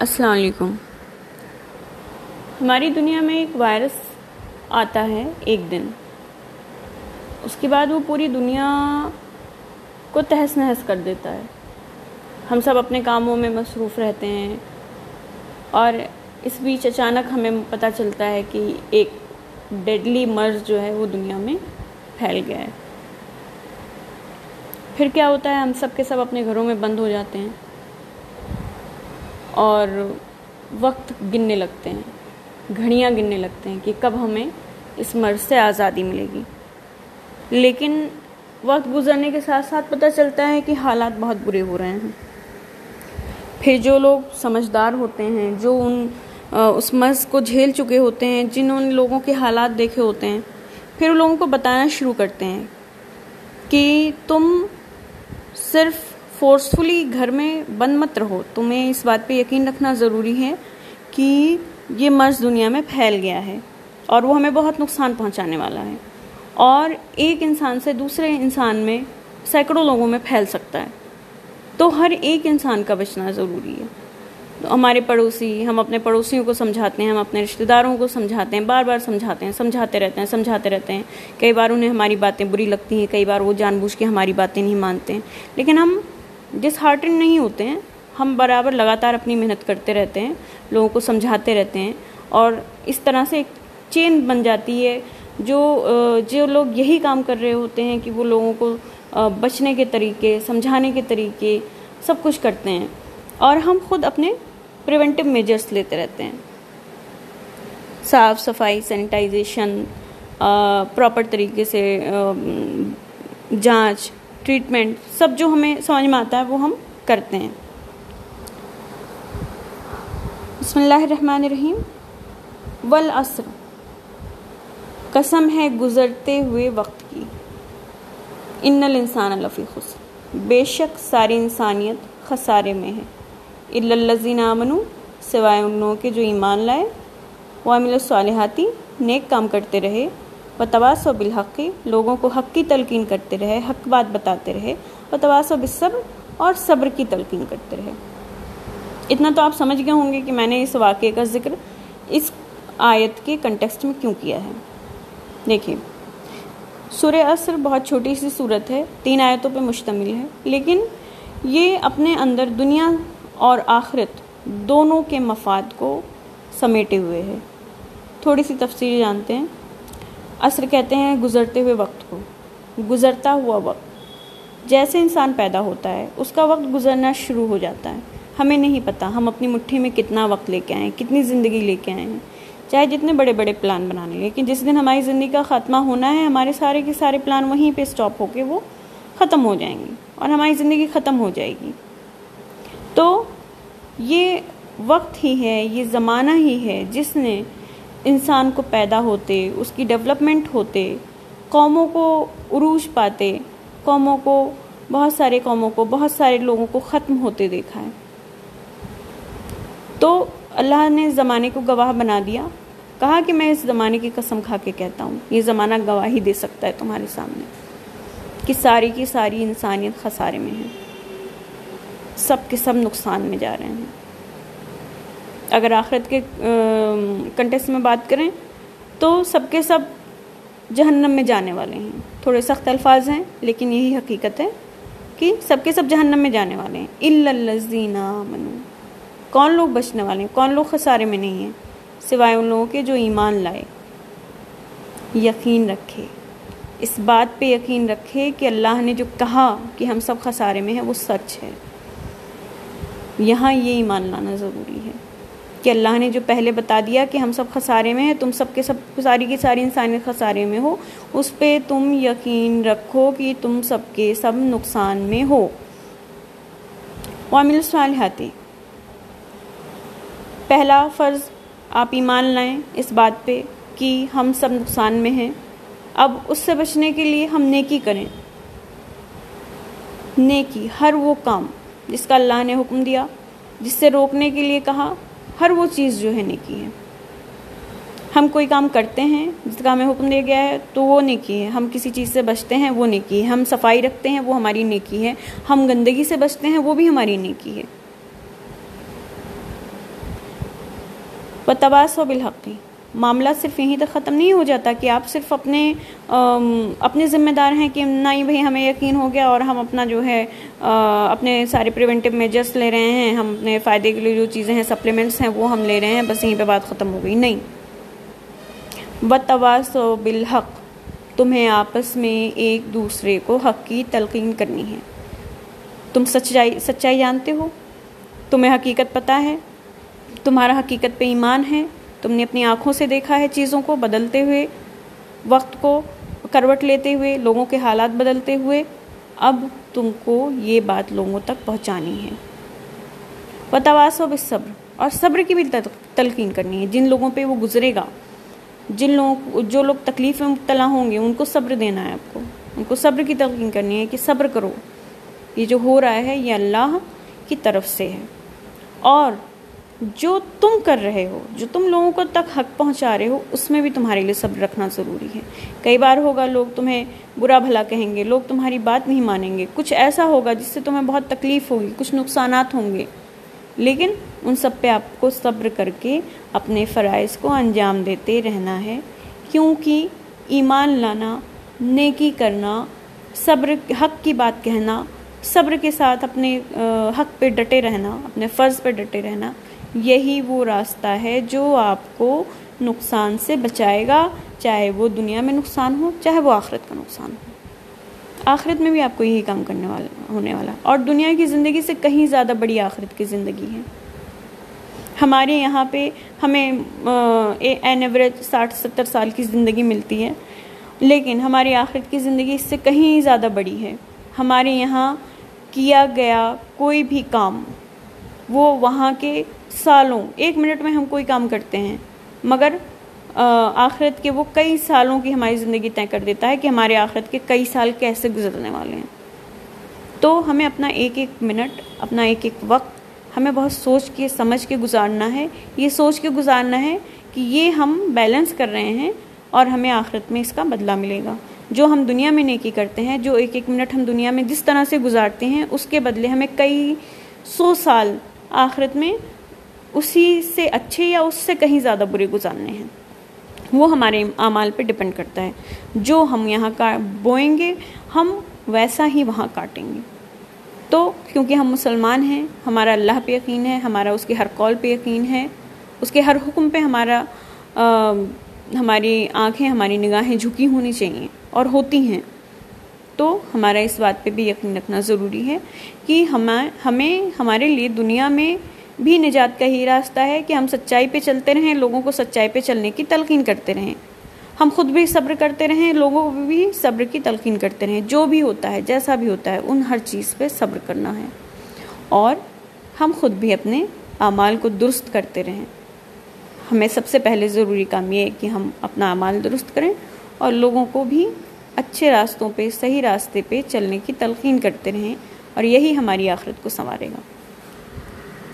السلام علیکم۔ ہماری دنیا میں ایک وائرس آتا ہے ایک دن۔ اس کے بعد وہ پوری دنیا کو تہس نہس کر دیتا ہے۔ ہم سب اپنے کاموں میں مصروف رہتے ہیں اور اس بیچ اچانک ہمیں پتہ چلتا ہے کہ ایک ڈیڈلی مرض جو ہے وہ دنیا میں پھیل گیا ہے۔ پھر کیا ہوتا ہے؟ ہم سب کے سب اپنے گھروں میں بند ہو جاتے ہیں۔ اور وقت گننے لگتے ہیں، گھڑیاں گننے لگتے ہیں کہ کب ہمیں اس مرض سے آزادی ملے گی۔ لیکن وقت گزرنے کے ساتھ ساتھ پتہ چلتا ہے کہ حالات بہت برے ہو رہے ہیں۔ پھر جو لوگ سمجھدار ہوتے ہیں، جو ان اس مرض کو جھیل چکے ہوتے ہیں جنہوں نے لوگوں کے حالات دیکھے ہوتے ہیں، پھر لوگوں کو بتانا شروع کرتے ہیں کہ تم صرف فورسفلی گھر میں بند مت رہو۔ تمہیں اس بات پہ یقین رکھنا ضروری ہے کہ یہ مرض دنیا میں پھیل گیا ہے اور وہ ہمیں بہت نقصان پہنچانے والا ہے۔ اور ایک انسان سے دوسرے انسان میں سینکڑوں لوگوں میں پھیل سکتا ہے۔ تو ہر ایک انسان کا بچنا ضروری ہے۔ تو ہمارے پڑوسی، ہم اپنے پڑوسیوں کو سمجھاتے ہیں، ہم اپنے رشتہ داروں کو سمجھاتے ہیں، بار بار سمجھاتے ہیں، سمجھاتے رہتے ہیں، سمجھاتے رہتے ہیں۔ کئی بار انہیں ہماری باتیں بری لگتی ہیں، کئی بار وہ جان بوجھ کے ہماری باتیں نہیں مانتے۔ ہیں لیکن ہم ڈس ہارٹن نہیں ہوتے ہیں۔ ہم برابر لگاتار اپنی محنت کرتے رہتے ہیں، لوگوں کو سمجھاتے رہتے ہیں اور اس طرح سے ایک چین بن جاتی ہے جو جو لوگ یہی کام کر رہے ہوتے ہیں کہ وہ لوگوں کو بچنے کے طریقے، سمجھانے کے طریقے سب کچھ کرتے ہیں۔ اور ہم خود اپنے پریونٹیو میجرس لیتے رہتے ہیں۔ صاف صفائی سینیٹائزیشن پراپر طریقے سے جانچ ٹریٹمنٹ سب جو ہمیں سمجھ میں آتا ہے وہ ہم کرتے ہیں بسم اللہ الرحمن الرحیم والعصر قسم ہے گزرتے ہوئے وقت کی ان الانسان لفی خسر بے شک ساری انسانیت خسارے میں ہے الزین امن سوائے ان لوگوں کے جو ایمان لائے وہ عامل الصالحاتی نیک کام کرتے رہے و تواس و بالحقی لوگوں کو حق کی تلقین کرتے رہے، حق بات بتاتے رہے و تواس و بالصبر اور صبر کی تلقین کرتے رہے۔ اتنا تو آپ سمجھ گئے ہوں گے کہ میں نے اس واقعے کا ذکر اس آیت کے کنٹیکسٹ میں کیوں کیا ہے۔ دیکھیے، سورہ عصر بہت چھوٹی سی صورت ہے، تین آیتوں پہ مشتمل ہے، لیکن یہ اپنے اندر دنیا اور آخرت دونوں کے مفاد کو سمیٹے ہوئے ہے۔ تھوڑی سی تفصیل جانتے ہیں۔ عصر کہتے ہیں گزرتے ہوئے وقت کو، گزرتا ہوا وقت۔ جیسے انسان پیدا ہوتا ہے، اس کا وقت گزرنا شروع ہو جاتا ہے۔ ہمیں نہیں پتہ ہم اپنی مٹھی میں کتنا وقت لے کے آئیں کتنی زندگی لے کے آئے ہیں۔ چاہے جتنے بڑے بڑے پلان بنانے لیکن جس دن ہماری زندگی کا خاتمہ ہونا ہے، ہمارے سارے کے سارے پلان وہیں پہ اسٹاپ ہو کے وہ ختم ہو جائیں گے اور ہماری زندگی ختم ہو جائے گی۔ تو یہ وقت ہی ہے، یہ زمانہ ہی ہے جس نے انسان کو پیدا ہوتے، اس کی ڈیولپمنٹ ہوتے، قوموں کو عروج پاتے، قوموں کو، بہت سارے قوموں کو، بہت سارے لوگوں کو ختم ہوتے دیکھا ہے۔ تو اللہ نے زمانے کو گواہ بنا دیا۔ کہا کہ میں اس زمانے کی قسم کھا کے کہتا ہوں، یہ زمانہ گواہی دے سکتا ہے تمہارے سامنے کہ ساری کی ساری انسانیت خسارے میں ہے سب کے سب نقصان میں جا رہے ہیں۔ اگر آخرت کے کنٹیکس میں بات کریں، تو سب کے سب جہنم میں جانے والے ہیں۔ تھوڑے سخت الفاظ ہیں، لیکن یہی حقیقت ہے کہ سب کے سب جہنم میں جانے والے ہیں۔ الزینہ منو کون لوگ بچنے والے ہیں؟ کون لوگ خسارے میں نہیں ہیں؟ سوائے ان لوگوں کے جو ایمان لائے۔ یقین رکھے۔ اس بات پہ یقین رکھے کہ اللہ نے جو کہا کہ ہم سب خسارے میں ہیں، وہ سچ ہے۔ یہاں یہ ایمان لانا ضروری ہے۔ کہ اللہ نے جو پہلے بتا دیا کہ ہم سب خسارے میں ہیں، تم سب کے سب ساری کی ساری انسانیت خسارے میں ہو، اس پہ تم یقین رکھو کہ تم سب کے سب نقصان میں ہو۔ وامل صالحاتی۔ پہلا فرض، آپ ایمان لائیں اس بات پہ کہ ہم سب نقصان میں ہیں۔ اب اس سے بچنے کے لیے ہم نیکی کریں۔ نیکی، ہر وہ کام جس کا اللہ نے حکم دیا، جس سے روکنے کے لیے کہا ہر وہ چیز جو ہے نیکی ہے۔ ہم کوئی کام کرتے ہیں، جس کا ہمیں حکم دیا گیا ہے، تو وہ نیکی ہے۔ ہم کسی چیز سے بچتے ہیں، وہ نیکی ہے۔ ہم صفائی رکھتے ہیں، وہ ہماری نیکی ہے۔ ہم گندگی سے بچتے ہیں، وہ بھی ہماری نیکی ہے۔ و تباس و بالحقی معاملہ صرف یہیں تک ختم نہیں ہو جاتا کہ آپ صرف اپنے اپنے ذمہ دار ہیں کہ نہیں بھائی ہمیں یقین ہو گیا اور ہم اپنا جو ہے اپنے سارے پریونٹیو میجرس لے رہے ہیں، ہم اپنے فائدے کے لیے جو چیزیں ہیں سپلیمنٹس ہیں، وہ ہم لے رہے ہیں، بس یہیں پہ بات ختم ہو گئی۔ نہیں۔ و تواس و بالحق، تمہیں آپس میں ایک دوسرے کو حق کی تلقین کرنی ہے۔ تم سچائی سچائی جانتے ہو؟ تمہیں حقیقت پتہ ہے؟ تمہارا حقیقت پہ ایمان ہے؟ تم نے اپنی آنکھوں سے دیکھا ہے چیزوں کو بدلتے ہوئے، وقت کو کروٹ لیتے ہوئے، لوگوں کے حالات بدلتے ہوئے۔ اب تم کو یہ بات لوگوں تک پہنچانی ہے۔ بتواس و صبر اور صبر کی بھی تلقین کرنی ہے۔ جن لوگوں پہ وہ گزرے گا، جن لوگوں جو لوگ تکلیف میں مبتلا ہوں گے، ان کو صبر دینا ہے آپ کو۔ ان کو صبر کی تلقین کرنی ہے کہ صبر کرو۔ یہ جو ہو رہا ہے، یہ اللہ کی طرف سے ہے۔ اور جو تم کر رہے ہو، جو تم لوگوں کو تک حق پہنچا رہے ہو، اس میں بھی تمہارے لیے صبر رکھنا ضروری ہے۔ کئی بار ہوگا، لوگ تمہیں برا بھلا کہیں گے، لوگ تمہاری بات نہیں مانیں گے۔ کچھ ایسا ہوگا جس سے تمہیں بہت تکلیف ہوگی، کچھ نقصانات ہوں گے۔ لیکن ان سب پہ آپ کو صبر کر کے اپنے فرائض کو انجام دیتے رہنا ہے۔ کیونکہ ایمان لانا، نیکی کرنا، صبر، حق کی بات کہنا، صبر کے ساتھ اپنے حق پہ ڈٹے رہنا، اپنے فرض پہ ڈٹے رہنا یہی وہ راستہ ہے جو آپ کو نقصان سے بچائے گا، چاہے وہ دنیا میں نقصان ہو، چاہے وہ آخرت کا نقصان ہو۔ آخرت میں بھی آپ کو یہی کام کرنے والا، ہونے والا۔ اور دنیا کی زندگی سے کہیں زیادہ بڑی آخرت کی زندگی ہے۔ ہمارے یہاں پہ ہمیں این ایوریج ساٹھ، ستر سال کی زندگی ملتی ہے۔ لیکن ہماری آخرت کی زندگی اس سے کہیں زیادہ بڑی ہے۔ ہمارے یہاں کیا گیا کوئی بھی کام، وہ وہاں کے سالوں، ایک منٹ میں ہم کوئی کام کرتے ہیں، مگر آخرت کے وہ کئی سالوں کی ہماری زندگی طے کر دیتا ہے کہ ہمارے آخرت کے کئی سال کیسے گزرنے والے ہیں۔ تو ہمیں اپنا ایک ایک منٹ، اپنا ایک ایک وقت ہمیں بہت سوچ کے، سمجھ کے گزارنا ہے۔ یہ سوچ کے گزارنا ہے کہ یہ ہم بیلنس کر رہے ہیں اور ہمیں آخرت میں اس کا بدلہ ملے گا۔ جو ہم دنیا میں نیکی کرتے ہیں، جو ایک ایک منٹ ہم دنیا میں جس طرح سے گزارتے ہیں، اس کے بدلے ہمیں کئی سو سال آخرت میں اسی سے اچھے یا اس سے کہیں زیادہ برے گزارنے ہیں۔ وہ ہمارے اعمال پہ ڈپینڈ کرتا ہے۔ جو ہم یہاں کا بوئیں گے، ہم ویسا ہی وہاں کاٹیں گے۔ تو کیونکہ ہم مسلمان ہیں، ہمارا اللہ پہ یقین ہے، ہمارا اس کے ہر قول پہ یقین ہے، اس کے ہر حکم پہ ہمارا ہماری آنکھیں، ہماری نگاہیں جھکی ہونی چاہیے اور ہوتی ہیں۔ تو ہمارا اس بات پہ بھی یقین رکھنا ضروری ہے کہ ہمیں ہمیں، ہمارے لیے دنیا میں بھی نجات کا ہی راستہ ہے کہ ہم سچائی پہ چلتے رہیں، لوگوں کو سچائی پہ چلنے کی تلقین کرتے رہیں۔ ہم خود بھی صبر کرتے رہیں، لوگوں کو بھی صبر کی تلقین کرتے رہیں۔ جو بھی ہوتا ہے، جیسا بھی ہوتا ہے، ان ہر چیز پہ صبر کرنا ہے۔ اور ہم خود بھی اپنے اعمال کو درست کرتے رہیں۔ ہمیں سب سے پہلے ضروری کام یہ ہے کہ ہم اپنا اعمال درست کریں اور لوگوں کو بھی اچھے راستوں پہ، صحیح راستے پہ چلنے کی تلقین کرتے رہیں اور یہی ہماری آخرت کو سنوارے گا۔